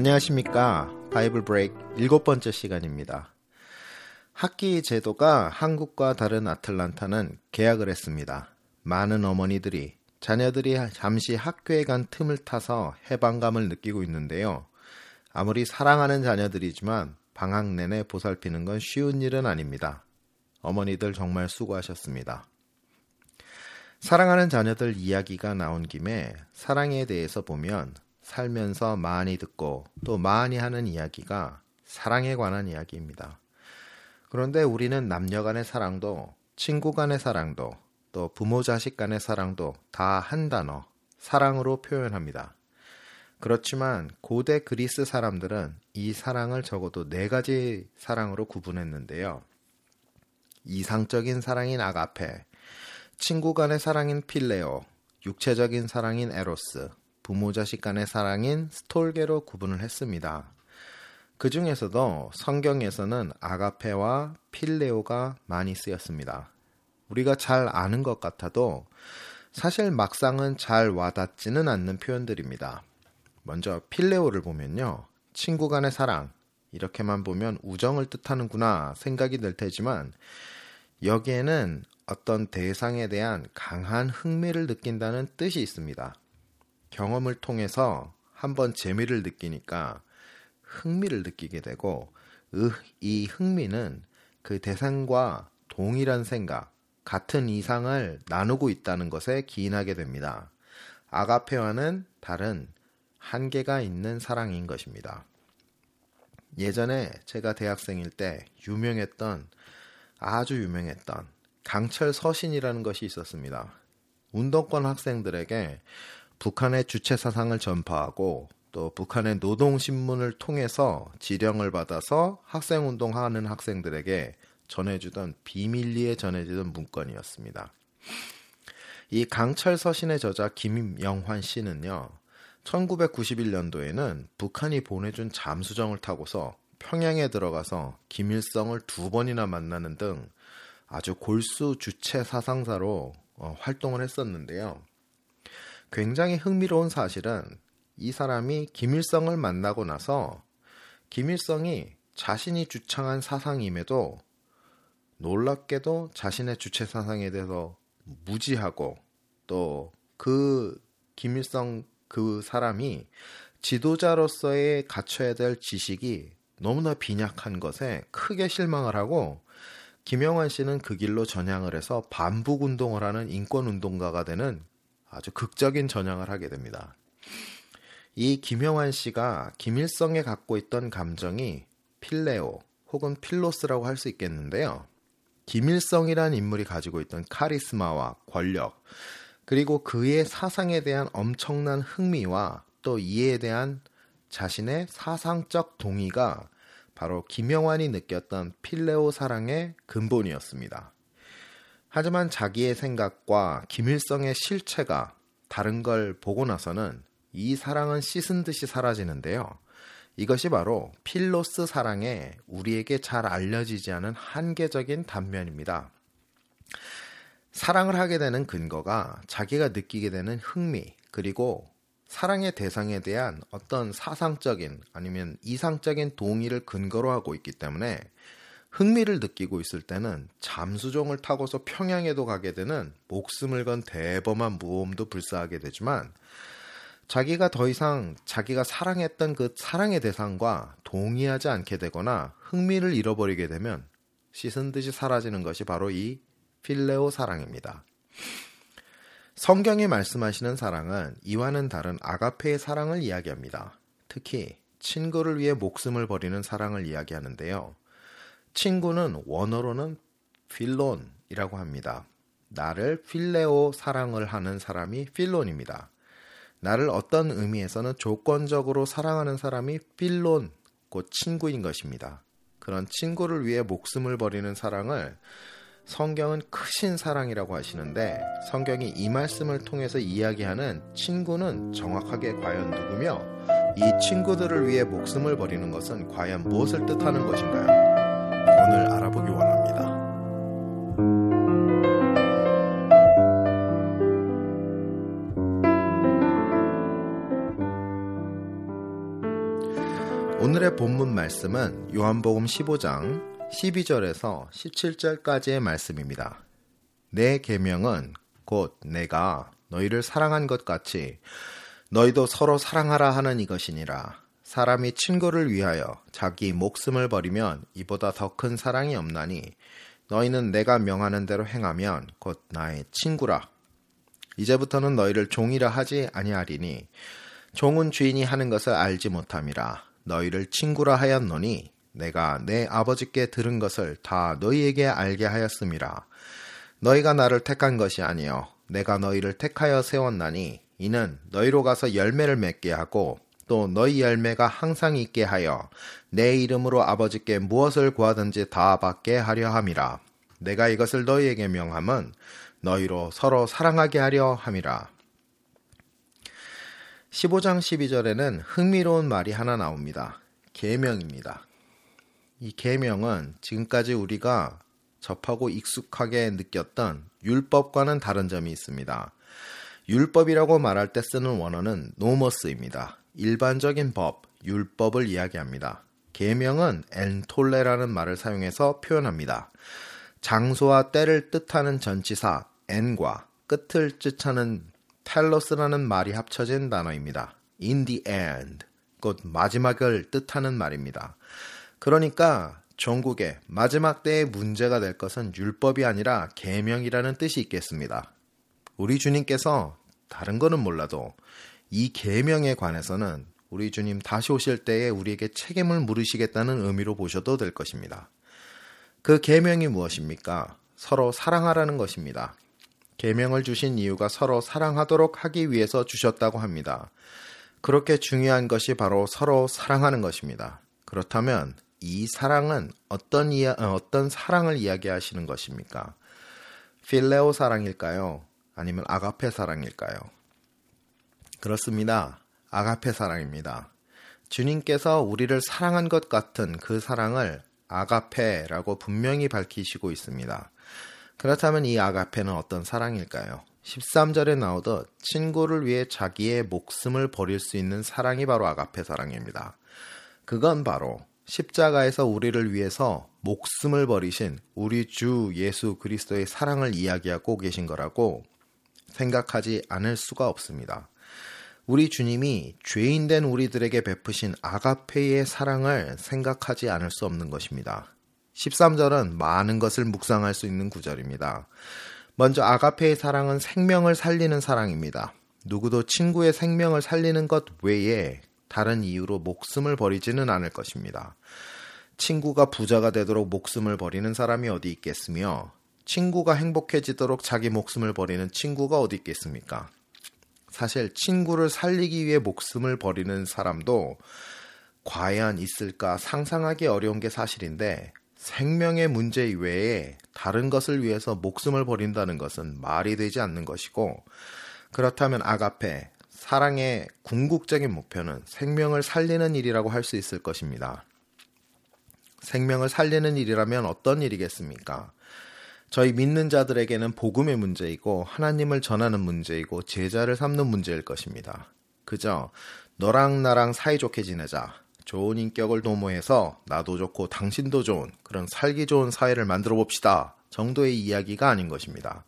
안녕하십니까. 바이블 브레이크 일곱 번째 시간입니다. 학기 제도가 한국과 다른 아틀란타는 계약을 했습니다. 많은 어머니들이 자녀들이 잠시 학교에 간 틈을 타서 해방감을 느끼고 있는데요. 아무리 사랑하는 자녀들이지만 방학 내내 보살피는 건 쉬운 일은 아닙니다. 어머니들 정말 수고하셨습니다. 사랑하는 자녀들 이야기가 나온 김에 사랑에 대해서 보면 살면서 많이 듣고 또 많이 하는 이야기가 사랑에 관한 이야기입니다. 그런데 우리는 남녀 간의 사랑도 친구 간의 사랑도 또 부모 자식 간의 사랑도 다 한 단어, 사랑으로 표현합니다. 그렇지만 고대 그리스 사람들은 이 사랑을 적어도 네 가지 사랑으로 구분했는데요. 이상적인 사랑인 아가페, 친구 간의 사랑인 필레오, 육체적인 사랑인 에로스, 부모 자식 간의 사랑인 스톨게로 구분을 했습니다. 그 중에서도 성경에서는 아가페와 필레오가 많이 쓰였습니다. 우리가 잘 아는 것 같아도 사실 막상은 잘 와닿지는 않는 표현들입니다. 먼저 필레오를 보면요. 친구 간의 사랑. 이렇게만 보면 우정을 뜻하는구나 생각이 들 테지만 여기에는 어떤 대상에 대한 강한 흥미를 느낀다는 뜻이 있습니다. 경험을 통해서 한번 재미를 느끼니까 흥미를 느끼게 되고 이 흥미는 그 대상과 동일한 생각, 같은 이상을 나누고 있다는 것에 기인하게 됩니다. 아가페와는 다른 한계가 있는 사랑인 것입니다. 예전에 제가 대학생일 때 유명했던 아주 유명했던 강철 서신이라는 것이 있었습니다. 운동권 학생들에게 북한의 주체 사상을 전파하고 또 북한의 노동신문을 통해서 지령을 받아서 학생운동하는 학생들에게 전해주던 비밀리에 전해지던 문건이었습니다. 이 강철 서신의 저자 김영환 씨는요, 1991년도에는 북한이 보내준 잠수정을 타고서 평양에 들어가서 김일성을 두 번이나 만나는 등 아주 골수 주체 사상사로 어, 활동을 했었는데요. 굉장히 흥미로운 사실은 이 사람이 김일성을 만나고 나서 김일성이 자신이 주창한 사상임에도 놀랍게도 자신의 주체 사상에 대해서 무지하고 또 그 김일성 그 사람이 지도자로서의 갖춰야 될 지식이 너무나 빈약한 것에 크게 실망을 하고 김영환 씨는 그 길로 전향을 해서 반북 운동을 하는 인권 운동가가 되는 아주 극적인 전향을 하게 됩니다. 이 김영환 씨가 김일성에 갖고 있던 감정이 필레오 혹은 필로스라고 할 수 있겠는데요. 김일성이란 인물이 가지고 있던 카리스마와 권력, 그리고 그의 사상에 대한 엄청난 흥미와 또 이에 대한 자신의 사상적 동의가 바로 김영환이 느꼈던 필레오 사랑의 근본이었습니다. 하지만 자기의 생각과 김일성의 실체가 다른 걸 보고 나서는 이 사랑은 씻은 듯이 사라지는데요. 이것이 바로 필로스 사랑에 우리에게 잘 알려지지 않은 한계적인 단면입니다. 사랑을 하게 되는 근거가 자기가 느끼게 되는 흥미, 그리고 사랑의 대상에 대한 어떤 사상적인 아니면 이상적인 동의를 근거로 하고 있기 때문에 흥미를 느끼고 있을 때는 잠수종을 타고서 평양에도 가게 되는 목숨을 건 대범한 모험도 불사하게 되지만 자기가 더 이상 자기가 사랑했던 그 사랑의 대상과 동의하지 않게 되거나 흥미를 잃어버리게 되면 씻은 듯이 사라지는 것이 바로 이 필레오 사랑입니다. 성경이 말씀하시는 사랑은 이와는 다른 아가페의 사랑을 이야기합니다. 특히 친구를 위해 목숨을 버리는 사랑을 이야기하는데요. 친구는 원어로는 필론이라고 합니다. 나를 필레오 사랑을 하는 사람이 필론입니다. 나를 어떤 의미에서는 조건적으로 사랑하는 사람이 필론, 곧 친구인 것입니다. 그런 친구를 위해 목숨을 버리는 사랑을 성경은 크신 사랑이라고 하시는데 성경이 이 말씀을 통해서 이야기하는 친구는 정확하게 과연 누구며 이 친구들을 위해 목숨을 버리는 것은 과연 무엇을 뜻하는 것인가요? 오늘 알아보기 원합니다. 오늘의 본문 말씀은 요한복음 15장 12절에서 17절까지의 말씀입니다. 내 계명은 곧 내가 너희를 사랑한 것 같이 너희도 서로 사랑하라 하는 이것이니라. 사람이 친구를 위하여 자기 목숨을 버리면 이보다 더 큰 사랑이 없나니 너희는 내가 명하는 대로 행하면 곧 나의 친구라. 이제부터는 너희를 종이라 하지 아니하리니 종은 주인이 하는 것을 알지 못함이라. 너희를 친구라 하였노니 내가 내 아버지께 들은 것을 다 너희에게 알게 하였음이라. 너희가 나를 택한 것이 아니요 내가 너희를 택하여 세웠나니 이는 너희로 가서 열매를 맺게 하고 또 너희 열매가 항상 있게 하여 내 이름으로 아버지께 무엇을 구하든지 다 받게 하려 함이라. 내가 이것을 너희에게 명함은 너희로 서로 사랑하게 하려 함이라. 15장 12절에는 흥미로운 말이 하나 나옵니다. 계명입니다. 이 계명은 지금까지 우리가 접하고 익숙하게 느꼈던 율법과는 다른 점이 있습니다. 율법이라고 말할 때 쓰는 원어는 노머스입니다. 일반적인 법, 율법을 이야기합니다. 계명은 엔톨레라는 말을 사용해서 표현합니다. 장소와 때를 뜻하는 전치사 엔과 끝을 뜻하는 텔로스라는 말이 합쳐진 단어입니다. in the end, 곧 마지막을 뜻하는 말입니다. 그러니까 전국의 마지막 때의 문제가 될 것은 율법이 아니라 계명이라는 뜻이 있겠습니다. 우리 주님께서 다른 거는 몰라도 이 계명에 관해서는 우리 주님 다시 오실 때에 우리에게 책임을 물으시겠다는 의미로 보셔도 될 것입니다. 그 계명이 무엇입니까? 서로 사랑하라는 것입니다. 계명을 주신 이유가 서로 사랑하도록 하기 위해서 주셨다고 합니다. 그렇게 중요한 것이 바로 서로 사랑하는 것입니다. 그렇다면 이 사랑은 어떤 이야, 어떤 사랑을 이야기하시는 것입니까? 필레오 사랑일까요? 아니면 아가페 사랑일까요? 그렇습니다. 아가페 사랑입니다. 주님께서 우리를 사랑한 것 같은 그 사랑을 아가페라고 분명히 밝히시고 있습니다. 그렇다면 이 아가페는 어떤 사랑일까요? 13절에 나오듯 친구를 위해 자기의 목숨을 버릴 수 있는 사랑이 바로 아가페 사랑입니다. 그건 바로 십자가에서 우리를 위해서 목숨을 버리신 우리 주 예수 그리스도의 사랑을 이야기하고 계신 거라고 생각하지 않을 수가 없습니다. 우리 주님이 죄인된 우리들에게 베푸신 아가페의 사랑을 생각하지 않을 수 없는 것입니다. 13절은 많은 것을 묵상할 수 있는 구절입니다. 먼저 아가페의 사랑은 생명을 살리는 사랑입니다. 누구도 친구의 생명을 살리는 것 외에 다른 이유로 목숨을 버리지는 않을 것입니다. 친구가 부자가 되도록 목숨을 버리는 사람이 어디 있겠으며 친구가 행복해지도록 자기 목숨을 버리는 친구가 어디 있겠습니까? 사실 친구를 살리기 위해 목숨을 버리는 사람도 과연 있을까 상상하기 어려운 게 사실인데 생명의 문제 이외에 다른 것을 위해서 목숨을 버린다는 것은 말이 되지 않는 것이고 그렇다면 아가페 사랑의 궁극적인 목표는 생명을 살리는 일이라고 할 수 있을 것입니다. 생명을 살리는 일이라면 어떤 일이겠습니까? 저희 믿는 자들에게는 복음의 문제이고 하나님을 전하는 문제이고 제자를 삼는 문제일 것입니다. 그저 너랑 나랑 사이좋게 지내자. 좋은 인격을 도모해서 나도 좋고 당신도 좋은 그런 살기 좋은 사회를 만들어 봅시다 정도의 이야기가 아닌 것입니다.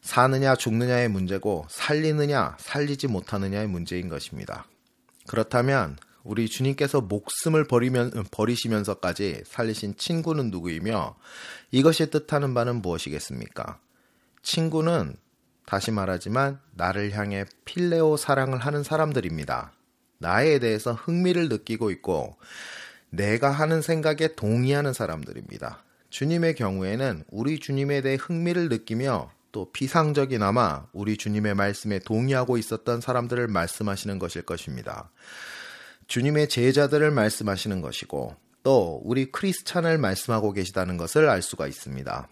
사느냐 죽느냐의 문제고 살리느냐 살리지 못하느냐의 문제인 것입니다. 그렇다면 우리 주님께서 목숨을 버리면, 버리시면서까지 살리신 친구는 누구이며 이것이 뜻하는 바는 무엇이겠습니까? 친구는 다시 말하지만 나를 향해 필레오 사랑을 하는 사람들입니다. 나에 대해서 흥미를 느끼고 있고 내가 하는 생각에 동의하는 사람들입니다. 주님의 경우에는 우리 주님에 대해 흥미를 느끼며 또또 비상적이나마 우리 주님의 말씀에 동의하고 있었던 사람들을 말씀하시는 것일 것입니다. 주님의 제자들을 말씀하시는 것이고 또 우리 크리스찬을 말씀하고 계시다는 것을 알 수가 있습니다.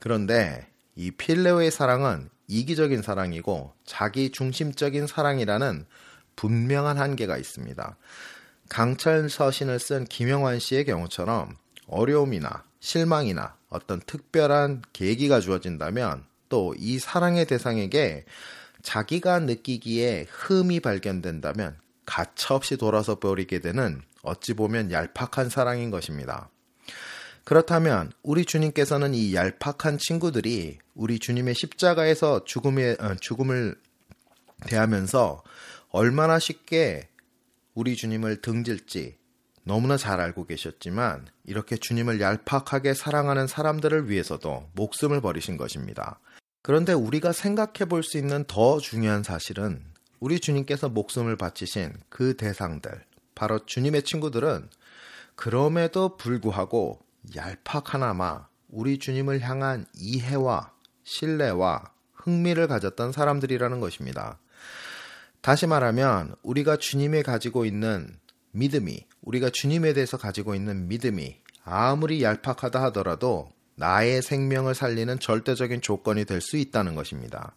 그런데 이 필레오의 사랑은 이기적인 사랑이고 자기 중심적인 사랑이라는 분명한 한계가 있습니다. 강철 서신을 쓴 김영환 씨의 경우처럼 어려움이나 실망이나 어떤 특별한 계기가 주어진다면 또 이 사랑의 대상에게 자기가 느끼기에 흠이 발견된다면 가차없이 돌아서 버리게 되는 어찌 보면 얄팍한 사랑인 것입니다. 그렇다면 우리 주님께서는 이 얄팍한 친구들이 우리 주님의 십자가에서 죽음의 어, 죽음을 대하면서 얼마나 쉽게 우리 주님을 등질지 너무나 잘 알고 계셨지만 이렇게 주님을 얄팍하게 사랑하는 사람들을 위해서도 목숨을 버리신 것입니다. 그런데 우리가 생각해 볼 수 있는 더 중요한 사실은 우리 주님께서 목숨을 바치신 그 대상들, 바로 주님의 친구들은 그럼에도 불구하고 얄팍하나마 우리 주님을 향한 이해와 신뢰와 흥미를 가졌던 사람들이라는 것입니다. 다시 말하면 우리가 주님에 가지고 있는 믿음이 우리가 주님에 대해서 가지고 있는 믿음이 아무리 얄팍하다 하더라도 나의 생명을 살리는 절대적인 조건이 될 수 있다는 것입니다.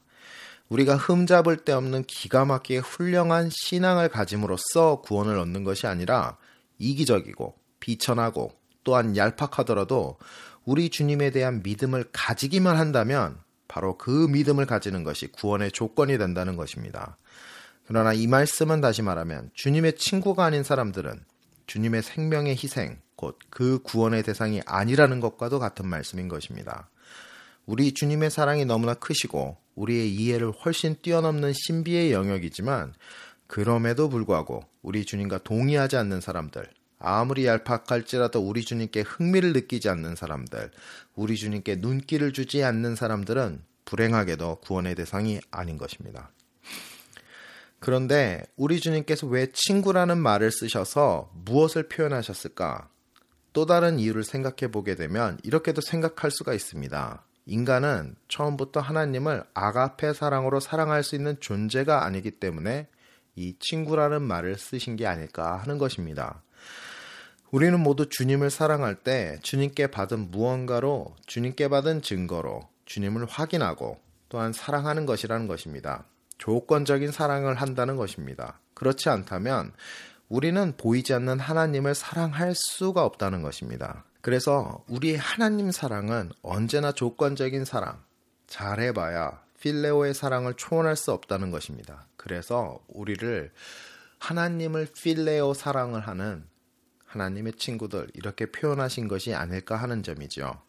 우리가 흠잡을 데 없는 기가 막히게 훌륭한 신앙을 가짐으로써 구원을 얻는 것이 아니라 이기적이고 비천하고 또한 얄팍하더라도 우리 주님에 대한 믿음을 가지기만 한다면 바로 그 믿음을 가지는 것이 구원의 조건이 된다는 것입니다. 그러나 이 말씀은 다시 말하면 주님의 친구가 아닌 사람들은 주님의 생명의 희생, 곧 그 구원의 대상이 아니라는 것과도 같은 말씀인 것입니다. 우리 주님의 사랑이 너무나 크시고 우리의 이해를 훨씬 뛰어넘는 신비의 영역이지만 그럼에도 불구하고 우리 주님과 동의하지 않는 사람들, 아무리 얄팍할지라도 우리 주님께 흥미를 느끼지 않는 사람들, 우리 주님께 눈길을 주지 않는 사람들은 불행하게도 구원의 대상이 아닌 것입니다. 그런데 우리 주님께서 왜 친구라는 말을 쓰셔서 무엇을 표현하셨을까? 또 다른 이유를 생각해 보게 되면 이렇게도 생각할 수가 있습니다. 인간은 처음부터 하나님을 아가페 사랑으로 사랑할 수 있는 존재가 아니기 때문에 이 친구라는 말을 쓰신 게 아닐까 하는 것입니다. 우리는 모두 주님을 사랑할 때 주님께 받은 무언가로 주님께 받은 증거로 주님을 확인하고 또한 사랑하는 것이라는 것입니다. 조건적인 사랑을 한다는 것입니다. 그렇지 않다면 우리는 보이지 않는 하나님을 사랑할 수가 없다는 것입니다. 그래서 우리의 하나님 사랑은 언제나 조건적인 사랑, 잘해봐야 필레오의 사랑을 초월할 수 없다는 것입니다. 그래서 우리를 하나님을 필레오 사랑을 하는 하나님의 친구들 이렇게 표현하신 것이 아닐까 하는 점이죠.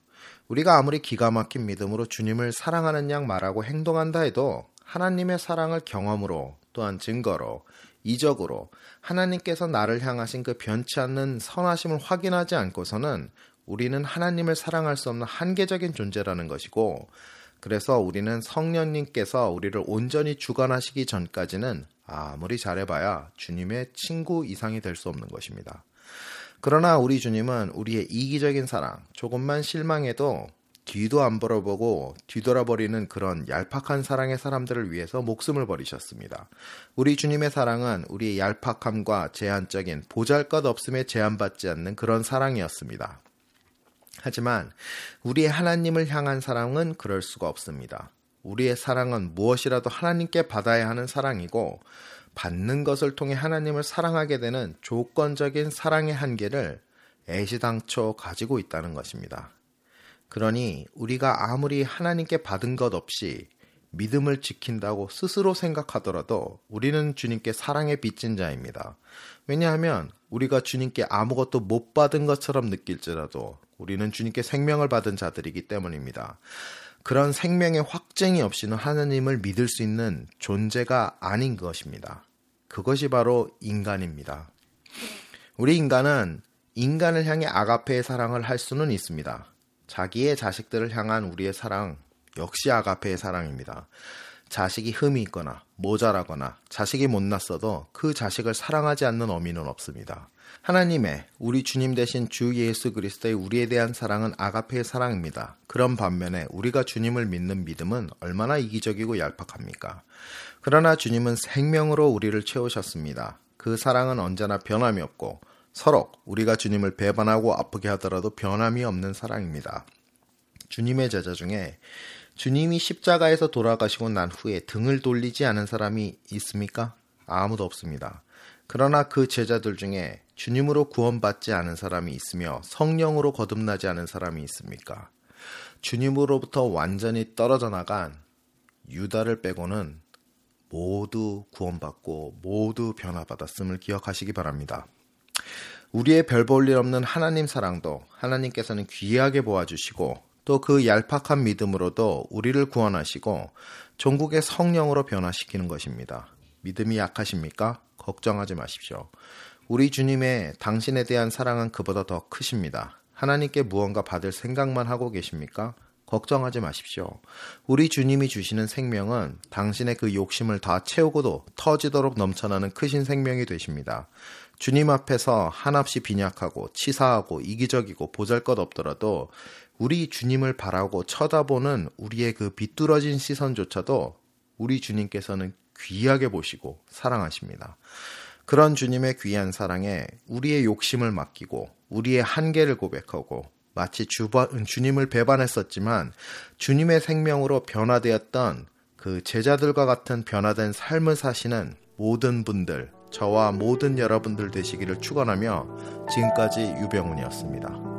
우리가 아무리 기가 막힌 믿음으로 주님을 사랑하는 양 말하고 행동한다 해도 하나님의 사랑을 경험으로 또한 증거로 이적으로 하나님께서 나를 향하신 그 변치 않는 선하심을 확인하지 않고서는 우리는 하나님을 사랑할 수 없는 한계적인 존재라는 것이고 그래서 우리는 성령님께서 우리를 온전히 주관하시기 전까지는 아무리 잘해봐야 주님의 친구 이상이 될 수 없는 것입니다. 그러나 우리 주님은 우리의 이기적인 사랑, 조금만 실망해도 뒤도 안 벌어보고 뒤돌아버리는 그런 얄팍한 사랑의 사람들을 위해서 목숨을 버리셨습니다. 우리 주님의 사랑은 우리의 얄팍함과 제한적인 보잘 것 없음에 제한받지 않는 그런 사랑이었습니다. 하지만 우리의 하나님을 향한 사랑은 그럴 수가 없습니다. 우리의 사랑은 무엇이라도 하나님께 받아야 하는 사랑이고 받는 것을 통해 하나님을 사랑하게 되는 조건적인 사랑의 한계를 애시당초 가지고 있다는 것입니다. 그러니 우리가 아무리 하나님께 받은 것 없이 믿음을 지킨다고 스스로 생각하더라도 우리는 주님께 사랑에 빚진 자입니다. 왜냐하면 우리가 주님께 아무것도 못 받은 것처럼 느낄지라도 우리는 주님께 생명을 받은 자들이기 때문입니다. 그런 생명의 확증이 없이는 하나님을 믿을 수 있는 존재가 아닌 것입니다. 그것이 바로 인간입니다. 우리 인간은 인간을 향해 아가페의 사랑을 할 수는 있습니다. 자기의 자식들을 향한 우리의 사랑 역시 아가페의 사랑입니다. 자식이 흠이 있거나 모자라거나 자식이 못났어도 그 자식을 사랑하지 않는 어미는 없습니다. 하나님의 우리 주님 대신 주 예수 그리스도의 우리에 대한 사랑은 아가페의 사랑입니다. 그런 반면에 우리가 주님을 믿는 믿음은 얼마나 이기적이고 얄팍합니까? 그러나 주님은 생명으로 우리를 채우셨습니다. 그 사랑은 언제나 변함이 없고 서로 우리가 주님을 배반하고 아프게 하더라도 변함이 없는 사랑입니다. 주님의 제자 중에 주님이 십자가에서 돌아가시고 난 후에 등을 돌리지 않은 사람이 있습니까? 아무도 없습니다. 그러나 그 제자들 중에 주님으로 구원받지 않은 사람이 있으며 성령으로 거듭나지 않은 사람이 있습니까? 주님으로부터 완전히 떨어져 나간 유다를 빼고는 모두 구원받고 모두 변화받았음을 기억하시기 바랍니다. 우리의 별 볼 일 없는 하나님 사랑도 하나님께서는 귀하게 보아주시고 또 그 얄팍한 믿음으로도 우리를 구원하시고 종국의 성령으로 변화시키는 것입니다. 믿음이 약하십니까? 걱정하지 마십시오. 우리 주님의 당신에 대한 사랑은 그보다 더 크십니다. 하나님께 무언가 받을 생각만 하고 계십니까? 걱정하지 마십시오. 우리 주님이 주시는 생명은 당신의 그 욕심을 다 채우고도 터지도록 넘쳐나는 크신 생명이 되십니다. 주님 앞에서 한없이 빈약하고 치사하고 이기적이고 보잘것 없더라도 우리 주님을 바라고 쳐다보는 우리의 그 비뚤어진 시선조차도 우리 주님께서는 귀하게 보시고 사랑하십니다. 그런 주님의 귀한 사랑에 우리의 욕심을 맡기고 우리의 한계를 고백하고 마치 주바, 주님을 배반했었지만 주님의 생명으로 변화되었던 그 제자들과 같은 변화된 삶을 사시는 모든 분들, 저와 모든 여러분들 되시기를 축원하며 지금까지 유병훈이었습니다.